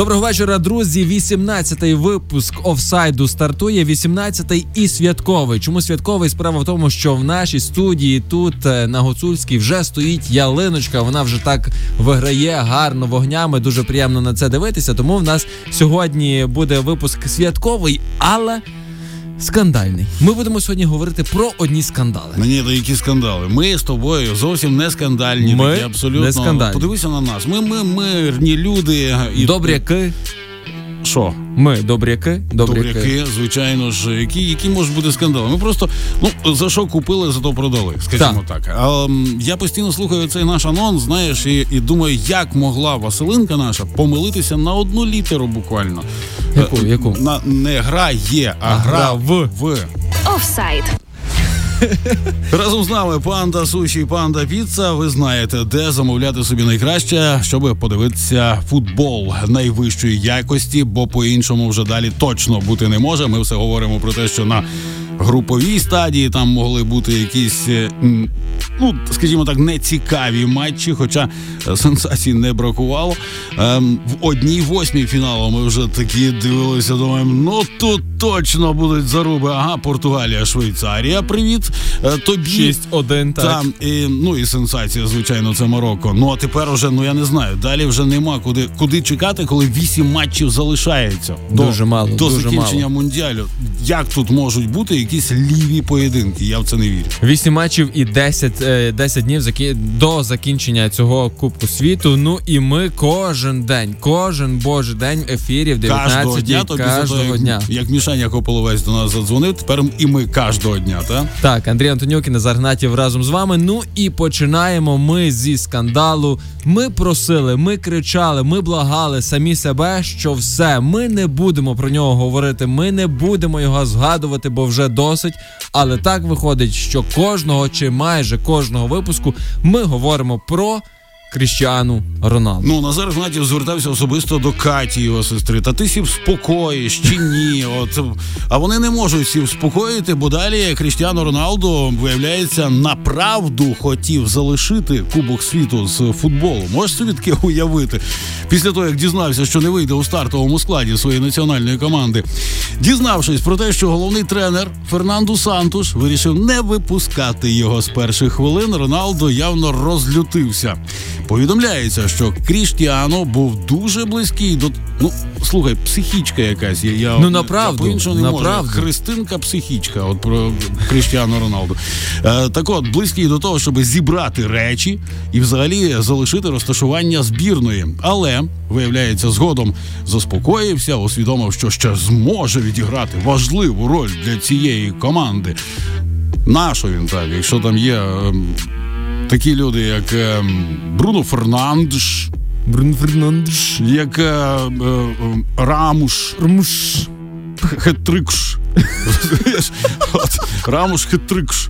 Доброго вечора, друзі. 18-й випуск офсайду стартує. 18-й і святковий. Чому святковий? Справа в тому, що в нашій студії тут е, на Гуцульській вже стоїть ялиночка. Вона вже так виграє гарно вогнями. Дуже приємно на це дивитися. Тому в нас сьогодні буде випуск святковий, але. Скандальний. Ми будемо сьогодні говорити про одні скандали. Мені то які скандали. Ми з тобою зовсім не скандальні. Ми такі, абсолютно не скандальні. Подивися на нас. Ми, ми мирні люди. І Добряки. Що? Ми добряки. Добряки. Добряки, звичайно ж, які, які можуть бути скандали. Ми просто ну за що купили, за то продали, скажімо так. А, я постійно слухаю цей наш анонс, знаєш, і, і думаю, як могла Василинка наша помилитися на одну літеру буквально. Яку, Е, яку? На не гра є, а, А гра гра в. в. Офсайд. Разом з нами панда суші, панда піца. Ви знаєте, де замовляти собі найкраще, щоб подивитися футбол найвищої якості, бо по-іншому вже далі точно бути не може. Ми все говоримо про те, що на груповій стадії там могли бути якісь, е, ну скажімо так, нецікаві матчі, хоча е, сенсацій не бракувало. Ем, в одній восьмій фіналу ми вже такі дивилися. Думаємо, ну тут точно будуть заруби. Ага, Португалія, Швейцарія. Привіт е, тобі. 6-1, так. Там і ну і сенсація, звичайно, це Марокко. Ну а тепер уже ну я не знаю. Далі вже нема куди куди чекати, коли вісім матчів залишається до, Дуже мало, до дуже закінчення мало. мундіалю. Як тут можуть бути якісь ліві поєдинки? Я в це не вірю. 8 матчів і 10, е, 10 днів закі... до закінчення цього Кубку світу. Ну і ми кожен день, кожен божий день в ефірі в Кожного дня тобі кожного як, дня. як Мішаня Кополовець до нас задзвонив. Тепер і ми кожного дня, так? Так, Андрій Антонюк і Назар Гнатів разом з вами. Ну і починаємо ми зі скандалу. Ми просили, ми кричали, ми благали самі себе, що все, ми не будемо про нього говорити, ми не будемо його згадувати, бо вже досить. Але так виходить, що кожного чи майже кожного випуску ми говоримо про Кріщану Роналду. Ну, Назар Гнатів звертався особисто до Каті, його сестри. Та ти сів спокоїш чи ні? От а вони не можуть сів спокоїти, бо далі Кріштіану Роналду виявляється направду хотів залишити Кубок світу з футболу. Можеш собі таке уявити? Після того, як дізнався, що не вийде у стартовому складі своєї національної команди, дізнавшись про те, що головний тренер Фернанду Сантуш вирішив не випускати його з перших хвилин, Роналдо явно розлютився. Повідомляється, що Кріштіано був дуже близький до ну слухай, психічка якась. Я, я Ну, направду, я по-іншому не можу. Христинка психічка. От про Кріштіану Роналду. Е, так от близький до того, щоб зібрати речі і взагалі залишити розташування збірної. Але виявляється, згодом заспокоївся, усвідомив, що ще зможе відіграти важливу роль для цієї команди. Нащо він так, якщо там є ем, такі люди, як ем, Бруно Фернандеш, Брун Фернандеш. як е, е, е, Рамуш, Рмуш. Хетрикш. Рамуш Хетрикш.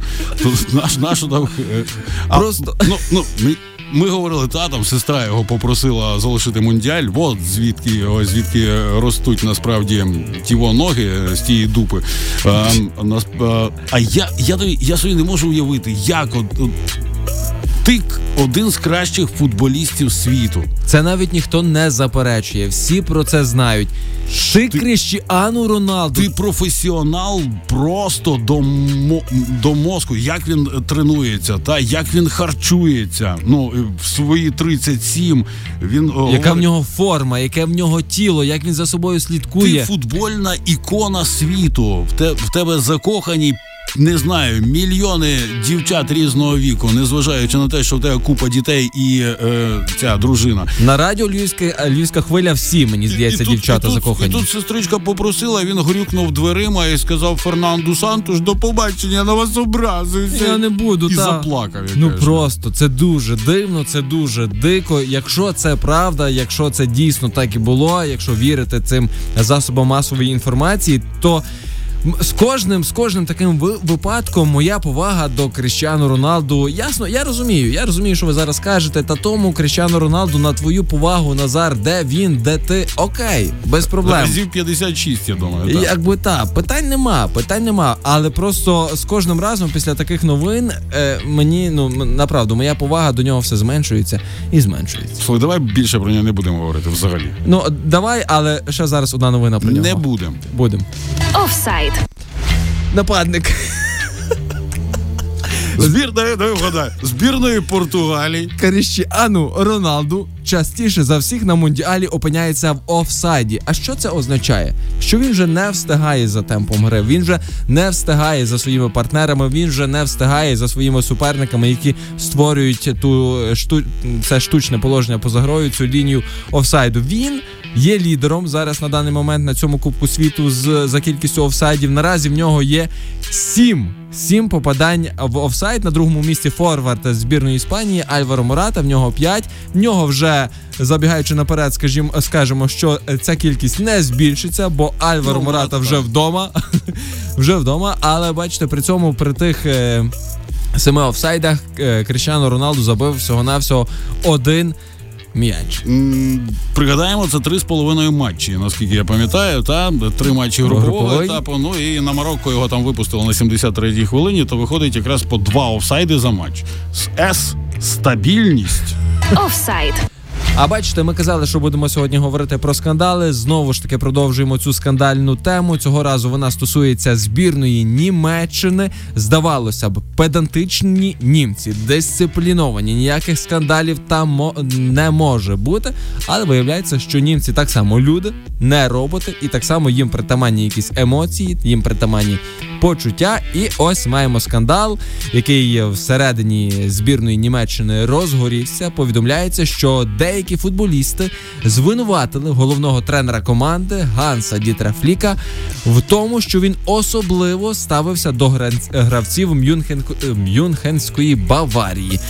Наш, наш там. е, Просто- Ну, ну, ми, ми говорили, та там сестра його попросила залишити мундіаль. От звідки, ось звідки ростуть насправді ті во ноги з тієї дупи. А, нас- а, а я, я, я собі не можу уявити, як от. От ти один з кращих футболістів світу. Це навіть ніхто не заперечує. Всі про це знають. Ти, Кріщіану Роналду. Ти професіонал просто до, мо- до мозку. Як він е, тренується, та як він харчується. Ну е, в свої 37 він о, Яка в нього форма, яке в нього тіло, як він за собою слідкує. ти футбольна ікона світу. В, те, в тебе закохані. Не знаю, мільйони дівчат різного віку, незважаючи на те, що в тебе купа дітей і е, ця дружина. На радіо Львівська, Львівська хвиля всі, мені здається, І тут- дівчата і тут, закохані. І тут сестричка попросила, він грюкнув дверима і сказав Фернанду Сантуш, до побачення, на вас образився. Я не буду, і та. заплакав. я Ну кажу. просто це дуже дивно, це дуже дико. Якщо це правда, якщо це дійсно так і було, якщо вірити цим засобам масової інформації, то з кожним з кожним таким випадком моя повага до Кріщану Роналду. Ясно, я розумію. Я розумію, що ви зараз кажете. Та тому Кріщану Роналду на твою повагу, Назар, де він, де ти? Окей, без проблем. Разів 56, я думаю. так. Якби так, питань нема, питань нема. Але просто з кожним разом після таких новин е, мені ну направду моя повага до нього все зменшується і зменшується. Слухай, давай більше про нього не будемо говорити взагалі. Ну давай, але ще зараз одна новина про нього. Не будемо. Будемо. Офсайд. Нападник. Збір, дай, дай вгадаю. Збірної Португалії. Кріщіану Роналду частіше за всіх на мундіалі опиняється в офсайді. А що це означає? Що він вже не встигає за темпом гри, він вже не встигає за своїми партнерами, він вже не встигає за своїми суперниками, які створюють ту шту... це штучне положення поза грою, цю лінію офсайду. Він є лідером зараз на даний момент на цьому кубку світу з за кількістю офсайдів. Наразі в нього є сім. Сім попадань в офсайд на другому місці форвард збірної Іспанії Альваро Мората. В нього 5. В нього вже забігаючи наперед, скажімо, скажемо, що ця кількість не збільшиться, бо Альваро Ну, Мората вже так. вдома. вже вдома. Але бачите, при цьому при тих. е, Семи офсайдах е, Кріщано Роналду забив всього-навсього один м'яч. Пригадаємо, це три з половиною матчі, наскільки я пам'ятаю. Та три матчі групового етапу. Ну і на Марокко його там випустили на 73-й хвилині, то виходить якраз по два офсайди за матч. З С стабільність. Офсайд. А бачите, ми казали, що будемо сьогодні говорити про скандали. Знову ж таки продовжуємо цю скандальну тему. Цього разу вона стосується збірної Німеччини. Здавалося б, педантичні німці, дисципліновані. Ніяких скандалів там мо- не може бути. Але виявляється, що німці так само люди, не роботи, і так само їм притаманні якісь емоції, їм притаманні почуття. І ось маємо скандал, який всередині збірної Німеччини розгорівся. Повідомляється, що деякі футболісти звинуватили головного тренера команди Ганса Дітра Фліка в тому, що він особливо ставився до гравців Мюнхен... Мюнхенської Баварії.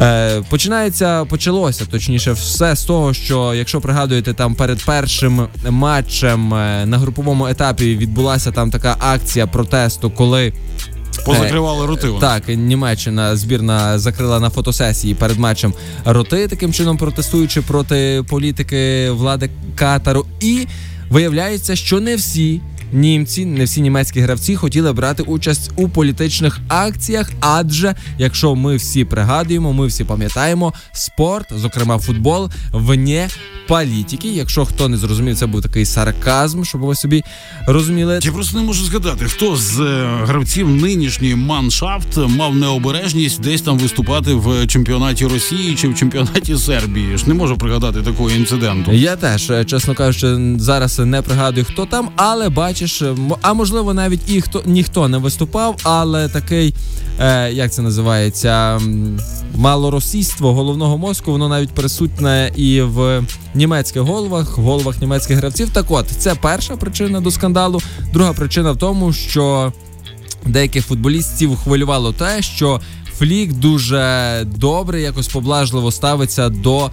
Е, починається, почалося точніше, все з того, що якщо пригадуєте, там перед першим матчем е, на груповому етапі відбулася там така акція протесту, коли Позакривали роти. вони. так, Німеччина збірна закрила на фотосесії перед матчем роти, таким чином протестуючи проти політики влади Катару. І виявляється, що не всі. Німці, не всі німецькі гравці хотіли брати участь у політичних акціях, адже якщо ми всі пригадуємо, ми всі пам'ятаємо, спорт, зокрема футбол, вне політики. Якщо хто не зрозумів, це був такий сарказм, щоб ви собі розуміли. Я просто не можу згадати, хто з е, гравців нинішньої маншафт мав необережність десь там виступати в чемпіонаті Росії чи в чемпіонаті Сербії. Ж не можу пригадати такого інциденту. Я теж, е, чесно кажучи, зараз не пригадую, хто там, але бачиш, а можливо, навіть і хто ніхто не виступав, але такий, е, як це називається, малоросійство головного мозку, воно навіть присутне і в німецьких головах, в головах німецьких гравців. Так от, це перша причина до скандалу. Друга причина в тому, що деяких футболістів хвилювало те, що Флік дуже добре, якось поблажливо ставиться до е,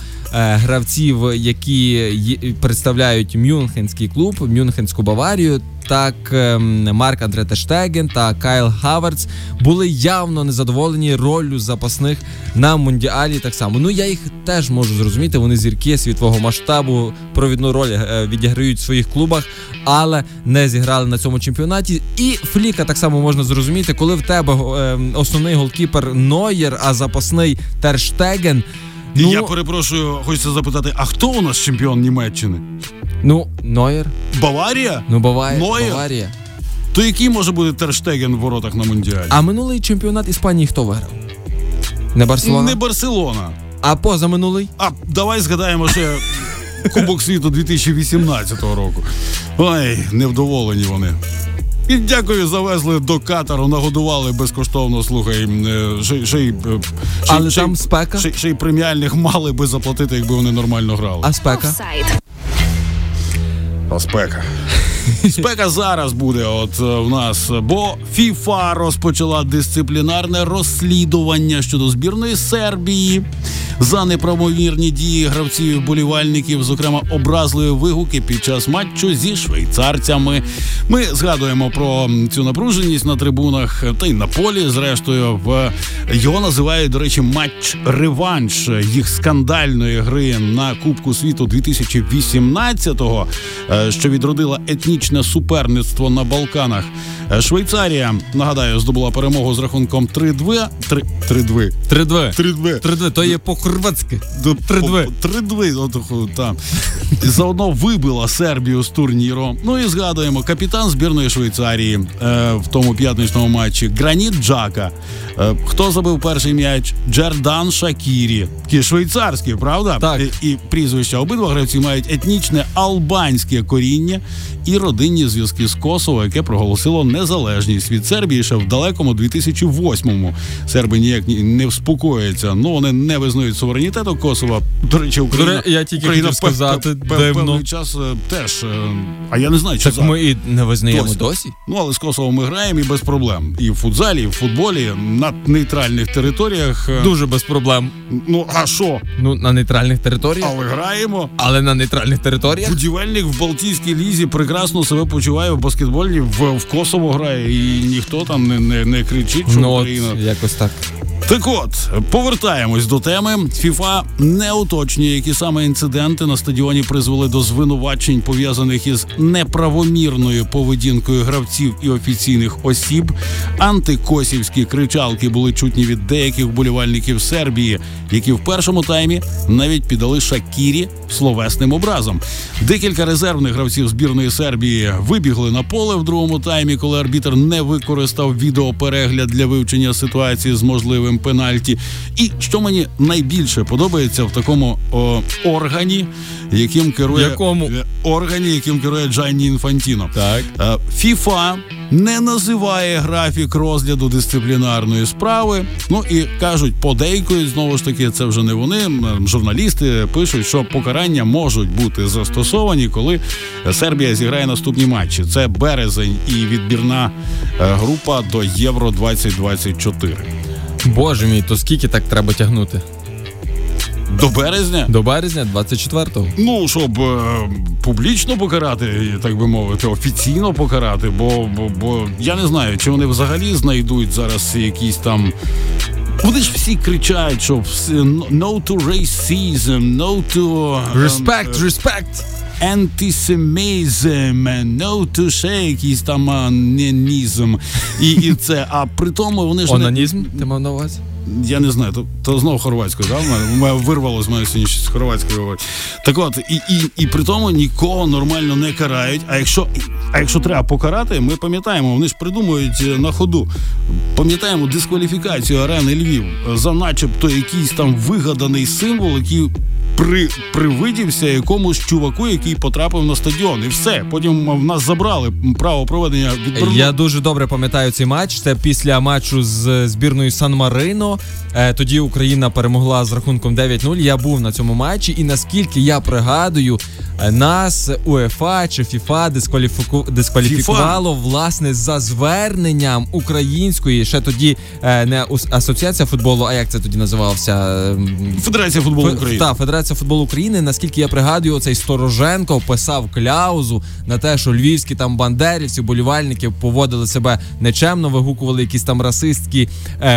гравців, які представляють Мюнхенський клуб, Мюнхенську Баварію. Так, ем, Марк Андре Тештеген та Кайл Хаверц були явно незадоволені роллю запасних на мундіалі. Так само. Ну я їх теж можу зрозуміти. Вони зірки світового масштабу, провідну роль е, відіграють в своїх клубах, але не зіграли на цьому чемпіонаті. І Фліка так само можна зрозуміти, коли в тебе е, основний голкіпер Нойєр, а запасний Терштеген. Ну, Я перепрошую, хочеться запитати: а хто у нас чемпіон Німеччини? ну Нойєр, Баварія? ну Баварія, Нойєр? Баварія. То який може бути Терштеген в воротах на мундіалі? А минулий чемпіонат Іспанії хто виграв? Не Барселона? Не Барселона. А позаминулий? А давай згадаємо ще Кубок світу 2018 року. Ой, невдоволені вони. І дякую, завезли до Катару, нагодували безкоштовно. Слухай, е, ще, ще, й, е, Але ще, там спека. ще, ще й преміальних мали би заплатити, якби вони нормально грали. А спека? А спека. Спека зараз буде, от е, в нас, бо ФІФА розпочала дисциплінарне розслідування щодо збірної Сербії. За неправомірні дії гравців і вболівальників, зокрема образливі вигуки під час матчу зі швейцарцями. Ми згадуємо про цю напруженість на трибунах та й на полі. Зрештою, в його називають до речі, матч реванш їх скандальної гри на Кубку світу 2018-го, е, що відродила етнічне суперництво на Балканах. Е, Швейцарія нагадаю здобула перемогу з рахунком 3-2. 3 3-2. 3-2. 3-2. 3-2, то є по-хорватськи. До- 3-2. по- 3-2, от, ху, та. І Заодно вибила Сербію з турніру. Ну і згадуємо капітан збірної Швейцарії е, в тому п'ятничному матчі Граніт Джака. Е, хто забив перший м'яч? Джердан Шакірі. Такі швейцарські, правда? Так. І, і прізвища обидва гравці мають етнічне албанське коріння і родинні зв'язки з Косово, яке проголосило незалежність від Сербії ще в далекому 2008-му. Серби ніяк не вспокоюються. Ну вони не визнають суверенітету Косова. До речі, Україна, я тільки Україна хотів сказати, пев- пев- дивно. певний час е, теж. е, А я не знаю, чи Так ми і не визнаємо Досі. досі. Ну, але з Косовом ми граємо і без проблем. І в футзалі, і в футболі на нейтральних територіях. е, Дуже без проблем. Ну а що? Ну, на нейтральних територіях. Але граємо. Але на нейтральних територіях. Будівельник в Балтійській лізі прекрасно себе почуває в баскетболі, в, в Косово грає, і ніхто там не, не, не кричить, що Ну, от, Україна. якось так. Так от, повертаємось до теми. ФІФА не уточнює, які саме інциденти на стадіоні призвели до звинувачень, пов'язаних із неправомірною поведінкою гравців і офіційних осіб. Антикосовські кричалки були чутні від деяких вболівальників Сербії, які в першому таймі навіть піддали Шакірі словесним образом. Декілька резервних гравців збірної Сербії вибігли на поле в другому таймі, коли арбітр не використав відеоперегляд для вивчення ситуації з можливим пенальті. І що мені найбільше подобається в такому о, органі, яким керує Якому? е, органі, яким керує Джанні Інфантіно. Так. Е, ФІФА не називає графік розгляду дисциплінарної справи. Ну і кажуть, подейкують знову ж таки, це вже не вони. Журналісти пишуть, що покарання можуть бути застосовані, коли Сербія зіграє наступні матчі. Це березень і відбірна е, група до Євро 2024. Боже мій, то скільки так треба тягнути? До березня. До березня 24-го. Ну, щоб е, публічно покарати, так би мовити, офіційно покарати, бо, бо, бо я не знаю, чи вони взагалі знайдуть зараз якісь там. Вони ж всі кричать, що no to racism, no to ем, Респект, респект! антисемізм, no to ще якийсь там анонізм. І, і це, а при тому вони ж не, ти мав на увазі? Я не знаю, то, то знову хорватською, да? мене, вирвало з мене сьогодні з хорватською. Так от, і, і, і при тому нікого нормально не карають. А якщо, а якщо треба покарати, ми пам'ятаємо, вони ж придумують е, на ходу. Пам'ятаємо дискваліфікацію арени Львів за начебто якийсь там вигаданий символ, який при, привидівся якомусь чуваку, який потрапив на стадіон. І все. Потім в нас забрали право проведення відборного. Я дуже добре пам'ятаю цей матч. Це після матчу з збірною Сан Марино. Е, Тоді Україна перемогла з рахунком 9-0. Я був на цьому матчі, і наскільки я пригадую, е, нас УЕФА чи ФІФА дискваліфіку... дискваліфікувало власне за зверненням української. Ще тоді е, не асоціація футболу, а як це тоді називався? Ем, Федерація футболу Фе- України. Та, Федерація футболу України, наскільки я пригадую, цей Стороженко писав кляузу на те, що львівські там бандерівці, болівальники поводили себе нечемно, вигукували якісь там расистські е,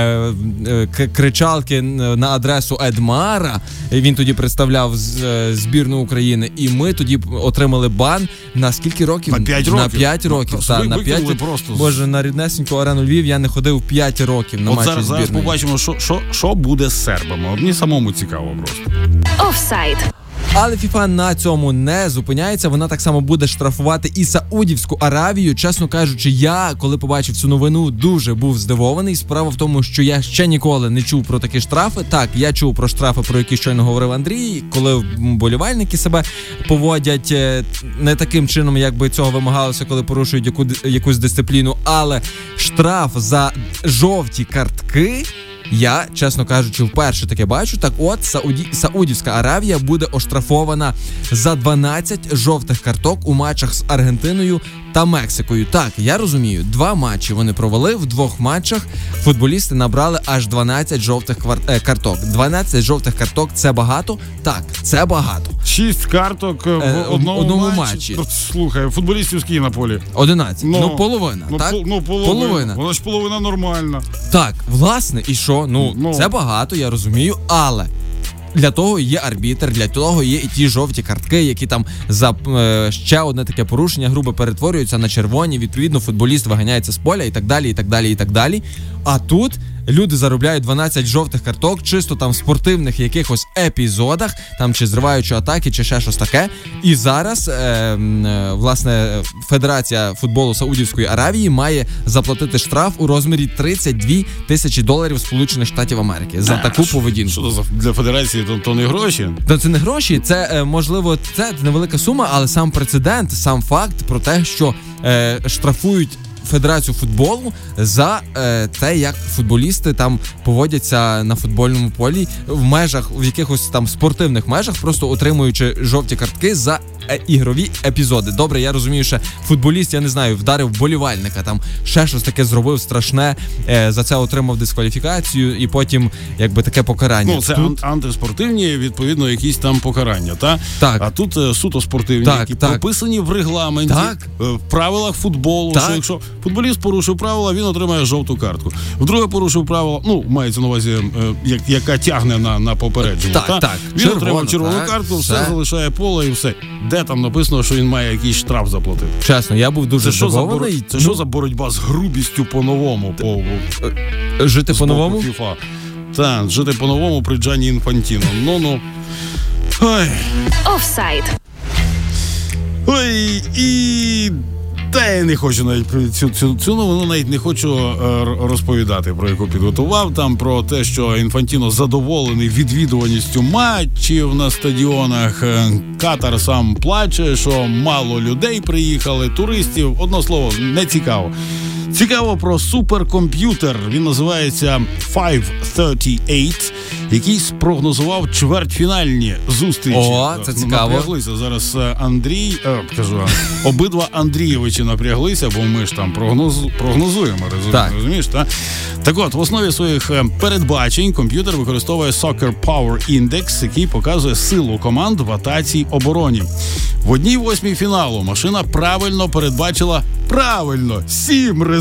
е, кричалки на адресу Едмара. Він тоді представляв з- е, збірну України. І ми тоді отримали бан на скільки років? На п'ять На років. 5 Ну, років. Та, на викинули 5... просто з- Боже, на ріднесеньку арену Львів я не ходив 5 років на От матчі зараз, зараз побачимо, що, що, що буде з сербами. Мені самому цікаво просто. Офсайд. Але ФІФА на цьому не зупиняється. Вона так само буде штрафувати і Саудівську Аравію. Чесно кажучи, я коли побачив цю новину, дуже був здивований. Справа в тому, що я ще ніколи не чув про такі штрафи. Так, я чув про штрафи, про які щойно говорив Андрій, коли болівальники себе поводять е, не таким чином, як би цього вимагалося, коли порушують яку якусь дисципліну. Але штраф за жовті картки. Я, чесно кажучи, вперше таке бачу. Так от Сауді... Саудівська Аравія буде оштрафована за 12 жовтих карток у матчах з Аргентиною та Мексикою. Так, я розумію, два матчі вони провели. В двох матчах футболісти набрали аж 12 жовтих квар- е, карток. 12 жовтих карток це багато. Так, це багато. Шість карток е, Е, в одному, одному матчі. матчі. Слухай, футболістів скільки на полі? 11. Ну, половина. Ну, так? пол- ну, половина. Вона ж половина нормальна. Так, власне, і що? Ну, Ну. це багато, я розумію, але. Для того є арбітр, для того є і ті жовті картки, які там за е, ще одне таке порушення грубо перетворюються на червоні. Відповідно, футболіст виганяється з поля і так далі, і так далі, і так далі. А тут люди заробляють 12 жовтих карток, чисто там в спортивних якихось епізодах, там чи зриваючи атаки, чи ще щось таке. І зараз е, е, власне Федерація футболу Саудівської Аравії має заплатити штраф у розмірі 32 тисячі доларів Сполучених Штатів Америки за таку поведінку. Що за для федерації, то, то не гроші. Та це не гроші, це е, можливо це невелика сума, але сам прецедент, сам факт про те, що е, штрафують. Федерацію футболу за е, те, як футболісти там поводяться на футбольному полі в межах в якихось там спортивних межах, просто отримуючи жовті картки за е, ігрові епізоди. Добре, я розумію, що футболіст, я не знаю, вдарив болівальника, там ще щось таке зробив страшне. Е, за це отримав дискваліфікацію, і потім якби таке покарання. Ну, це Тут- ан- антиспортивні, відповідно, якісь там покарання. Та? Так. А тут е, суто спортивні, Так, які так. прописані в регламенті, Так. в правилах футболу. Так. Що якщо футболіст порушив правила, він отримає жовту картку. Вдруге порушив правила, ну мається на увазі, е, яка тягне на, на попередження. Так, та? так. Він Червоно, отримав червону так, картку, все, все. залишає поле і все. Де там написано, що він має якийсь штраф заплатити? Чесно, я був дуже Це що, за, здивований. це що за боротьба з грубістю по-новому? По... жити по-новому? FIFA? Так, жити по-новому при Джані Інфантіно. Ну ну. Офсайд. Ой, і. Та я не хочу навіть цю, цю, цю новину навіть не хочу е, розповідати, про яку підготував там про те, що Інфантіно задоволений відвідуваністю матчів на стадіонах. Е, Катар сам плаче, що мало людей приїхали, туристів. Одно слово, не цікаво. Цікаво про суперкомп'ютер. Він називається 538, який спрогнозував чвертьфінальні зустрічі. О, це Ну, цікаво. Напряглися зараз Андрій, е, кажу, обидва Андрійовичі напряглися, бо ми ж там прогноз, прогнозуємо результат. Так. Розумієш, та? Так от, в основі своїх е, передбачень комп'ютер використовує Soccer Power Index, який показує силу команд в атаці обороні. В одній восьмій фіналу машина правильно передбачила правильно сім результатів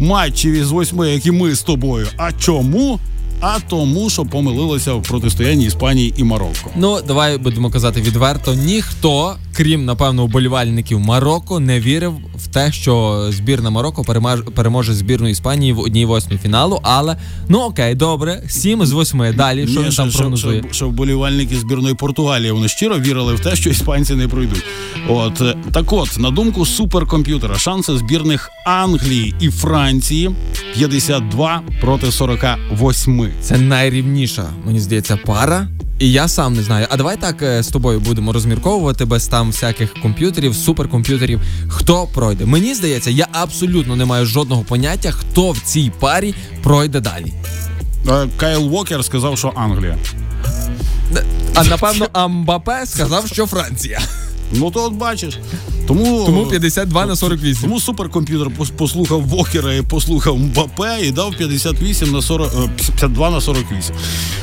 матчів із восьми, як і ми з тобою. А чому? А тому, що помилилися в протистоянні Іспанії і Марокко. Ну, давай будемо казати відверто. Ніхто, крім напевно, уболівальників Марокко, не вірив в те, що збірна Марокко переможе збірну Іспанії в одній восьмій фіналу. Але ну окей, добре, сім з восьми. Далі що Ні, він там що, прогнозує? що, що вболівальники збірної Португалії вони щиро вірили в те, що іспанці не пройдуть. От е, так, от на думку суперкомп'ютера, шанси збірних Англії і Франції 52 проти 48. Це найрівніша, мені здається, пара. І я сам не знаю. А давай так е, з тобою будемо розмірковувати без там всяких комп'ютерів, суперкомп'ютерів. Хто пройде? Мені здається, я абсолютно не маю жодного поняття, хто в цій парі пройде далі. Е, Кайл Уокер сказав, що Англія. А напевно, Амбапе сказав, що Франція. Ну то от бачиш. Тому, Тому 52 на 48. Тому суперкомп'ютер послухав Вокера і послухав Мбапе і дав 58 на 40, е, 52 на 48.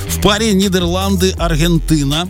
В парі Нідерланди Аргентина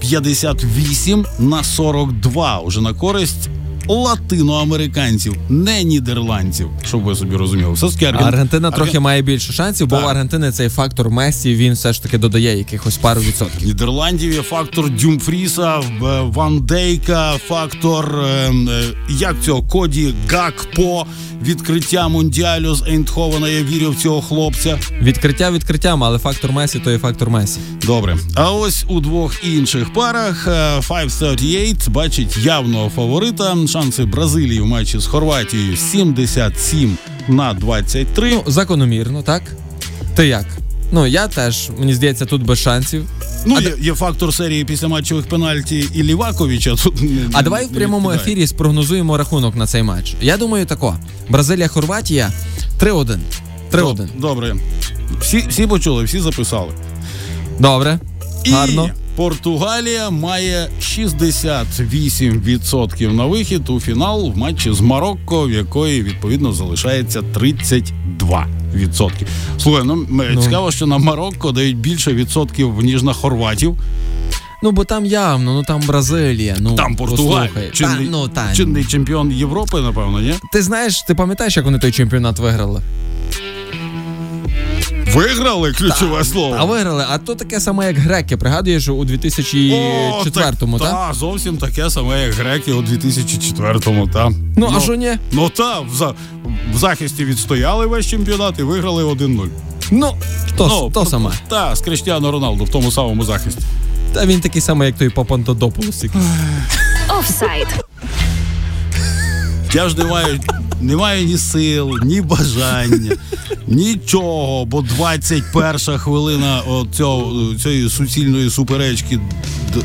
58 на 42. Уже на користь латиноамериканців, не нідерландців, щоб ви собі розуміли. Все таки Арген- Аргентина Арген- трохи має більше шансів, бо Так. в Аргентини цей фактор Месі він все ж таки додає якихось пару відсотків. Нідерландів є фактор Дюмфріса, е, Ван Дейка, фактор е, е, як цього Коді Гакпо, відкриття мундіалю з Ейндховена. Я вірю в цього хлопця. Відкриття відкриттям, але фактор Месі то є фактор Месі. Добре. А ось у двох інших парах е, 538 бачить явного фаворита. Шанси Бразилії в матчі з Хорватією 77 на 23. Ну, закономірно, так? Ти як? Ну я теж, мені здається, тут без шансів. Ну, А є, є фактор серії після матчових пенальті і Ліваковича. Тут не- А давай не в прямому відкидає. ефірі спрогнозуємо рахунок на цей матч. Я думаю, тако: Бразилія-Хорватія 3-1. 3-1. Добре. Всі, всі почули, всі записали. Добре. І Гарно. Португалія має 68% на вихід у фінал в матчі з Марокко, в якої відповідно залишається 32%. Слухай, ну, м- цікаво, що на Марокко дають більше відсотків ніж на хорватів. Ну бо там явно, ну там Бразилія. Ну Там Португалія. Чинний, Та, ну, та, чинний чемпіон Європи, напевно, ні? Ти знаєш, ти пам'ятаєш, як вони той чемпіонат виграли? Виграли ключове слово. А виграли, а то таке саме, як греки. Пригадуєш у 2004-му, так? так? Та, зовсім таке саме, як греки у 2004-му, та. Ну, а що ні? Ну та, в, за, в захисті відстояли весь чемпіонат і виграли 1-0. Ну, то, ну, то саме. Та, з Криштіано Роналду в тому самому захисті. Та він такий самий, як той Папантодополус. якийсь. Офсайд. Я ж не маю, не маю ні сил, ні бажання, нічого, бо 21 хвилина цього, цієї суцільної суперечки.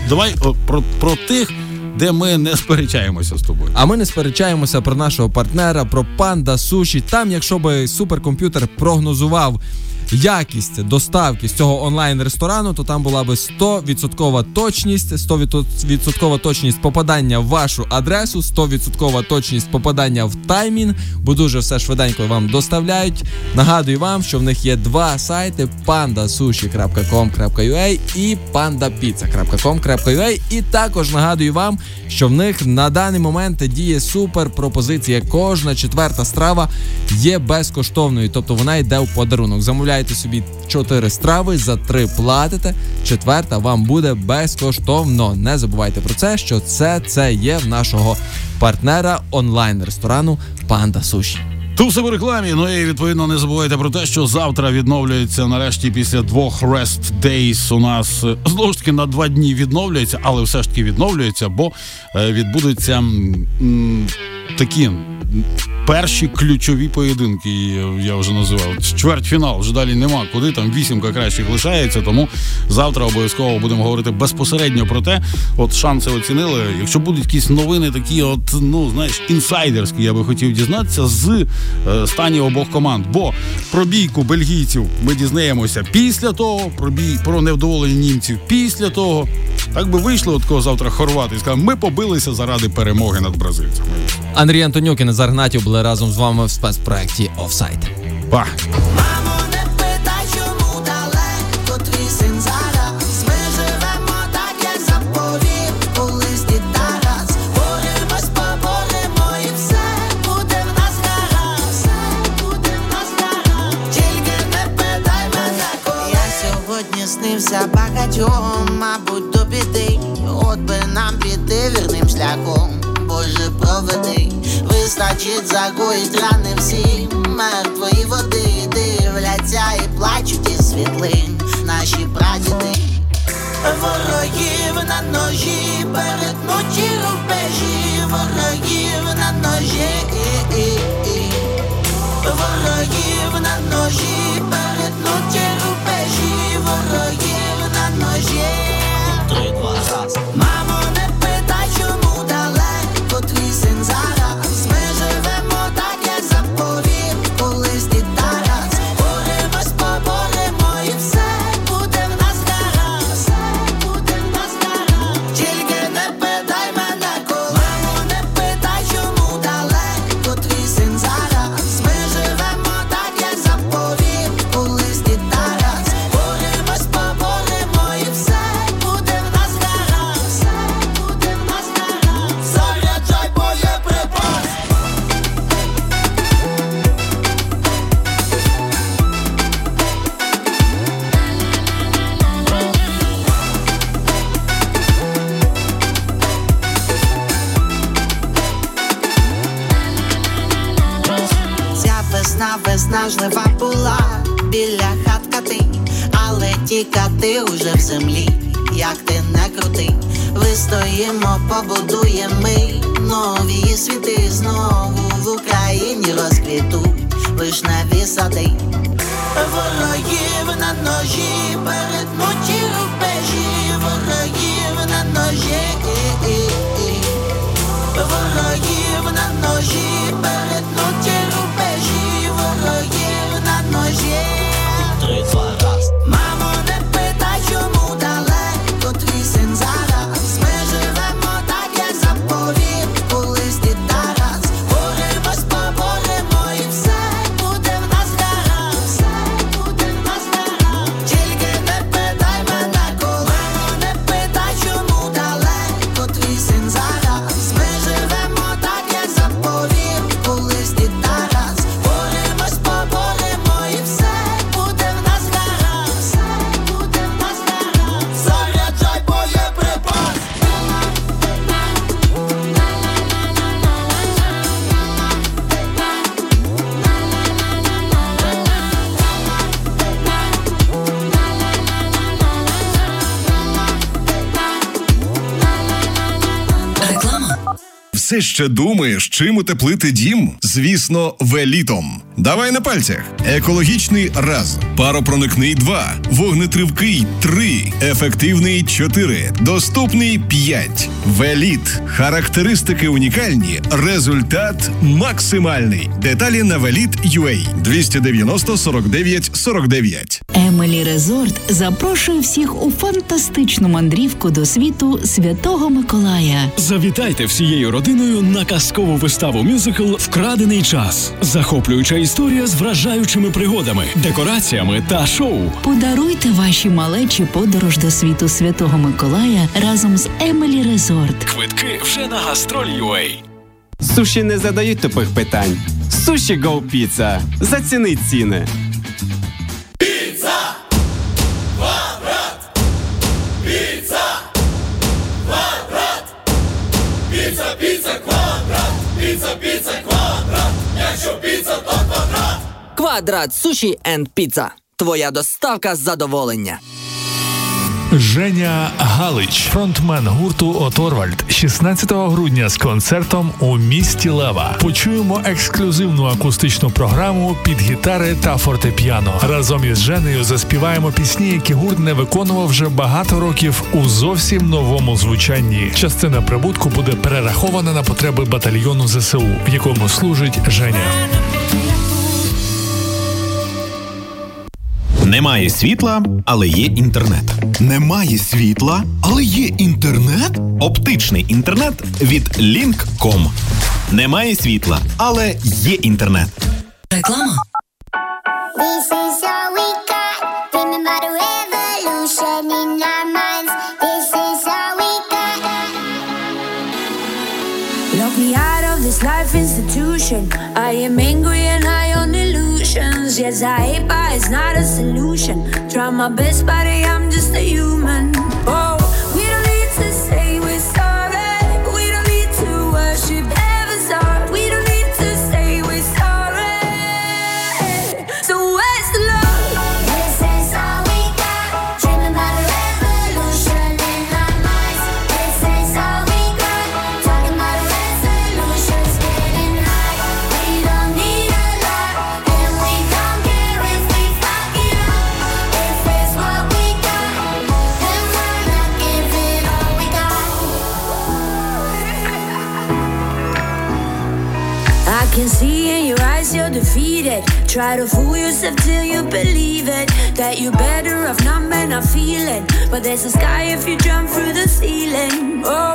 Давай про, про тих, де ми не сперечаємося з тобою. А ми не сперечаємося про нашого партнера, про панда суші. Там, якщо би суперкомп'ютер прогнозував якість доставки з цього онлайн-ресторану, то там була би 100% точність, 100% точність попадання в вашу адресу, 100% точність попадання в таймінг, бо дуже все швиденько вам доставляють. Нагадую вам, що в них є два сайти: pandasushi.com.ua і pandapizza.com.ua. І також нагадую вам, що в них на даний момент діє супер пропозиція. Кожна четверта страва є безкоштовною, тобто вона йде в подарунок. Замовляйте собі 4 страви, за 3 платите. Четверта вам буде безкоштовно. Не забувайте про це, що це, це є в нашого партнера онлайн-ресторану Панда Суші. Тут все в рекламі. Ну і відповідно не забувайте про те, що завтра відновлюється нарешті після двох rest days у нас е, знову ж таки на два дні відновлюється, але все ж таки відновлюється, бо е, відбудуться м, такі перші ключові поєдинки. Я вже називав чвертьфінал. Вже далі нема куди. Там вісімка кращих лишається. Тому завтра обов'язково будемо говорити безпосередньо про те. От шанси оцінили. Якщо будуть якісь новини, такі, от ну знаєш, інсайдерські, я би хотів дізнатися з е, стані обох команд. Бо про бійку бельгійців ми дізнаємося після того, про бій про невдоволення німців після того. Так би вийшли от кого завтра хорвати і сказали, ми побилися заради перемоги над бразильцями. Андрій Антонюк і Назар Гнатів були разом з вами в спецпроекті Офсайд. Па! Не питай, чому далеко твій син зараз. Ми живемо так, як заповів колись дід Боремось, поборемо і все буде в нас гаразд. Все буде в нас гаразд. Тільки не питай мене, я сьогодні снився багатьом, мабуть, до біди. От би нам піти вірним шляхом. Боже, проведи, вистачить загоїть рани всі мертвої води дивляться і плачуть із світлин наші прадіди. Ворогів на ножі, перетнуті рубежі, ворогів на ножі, ворогів на ножі, тікати уже в землі, як ти не крутий, Вистоїмо, побудуємо ми нові світи знову в Україні розквітуть вишневі сади. Ворогів на ножі, перетнуті рубежі, ворогів на ножі. Все ще думаєш, чим утеплити дім? Звісно, велітом. Давай на пальцях. Екологічний раз, паропроникний 2, вогнетривкий 3, ефективний 4, доступний 5. Веліт. Характеристики унікальні, результат максимальний. Деталі на веліт.ua 290 49 49. Емелі Резорт запрошує всіх у фантастичну мандрівку до світу Святого Миколая. Завітайте всією родиною на казкову виставу мюзикл Вкрадений час. Захоплююча історія з вражаючими пригодами, декораціями та шоу. Подаруйте ваші малечі подорож до світу Святого Миколая разом з Емелі Резорт. Квитки вже на гастроль.ua. Суші не задають тупих питань. Суші Go Pizza. Заціни ціни. Квадрат суші енд піца. Твоя доставка задоволення. Женя Галич, фронтмен гурту Оторвальд, 16 грудня з концертом у місті Лева. Почуємо ексклюзивну акустичну програму під гітари та фортепіано. Разом із Женею заспіваємо пісні, які гурт не виконував вже багато років у зовсім новому звучанні. Частина прибутку буде перерахована на потреби батальйону ЗСУ, в якому служить Женя. Немає світла, але є інтернет. Немає світла, але є інтернет. Оптичний інтернет від Link.com. Немає світла, але є інтернет. Реклама. This is all we got. Dreaming about a revolution in our minds. This is all we got. Lock me out of this life institution. I am angry and high on illusions. Yes, I hate, but it's not a solution. Try my best, buddy, I'm just a human. Oh, Try to fool yourself till you believe it. That you're better off not men not feeling. But there's a sky if you jump through the ceiling. Oh,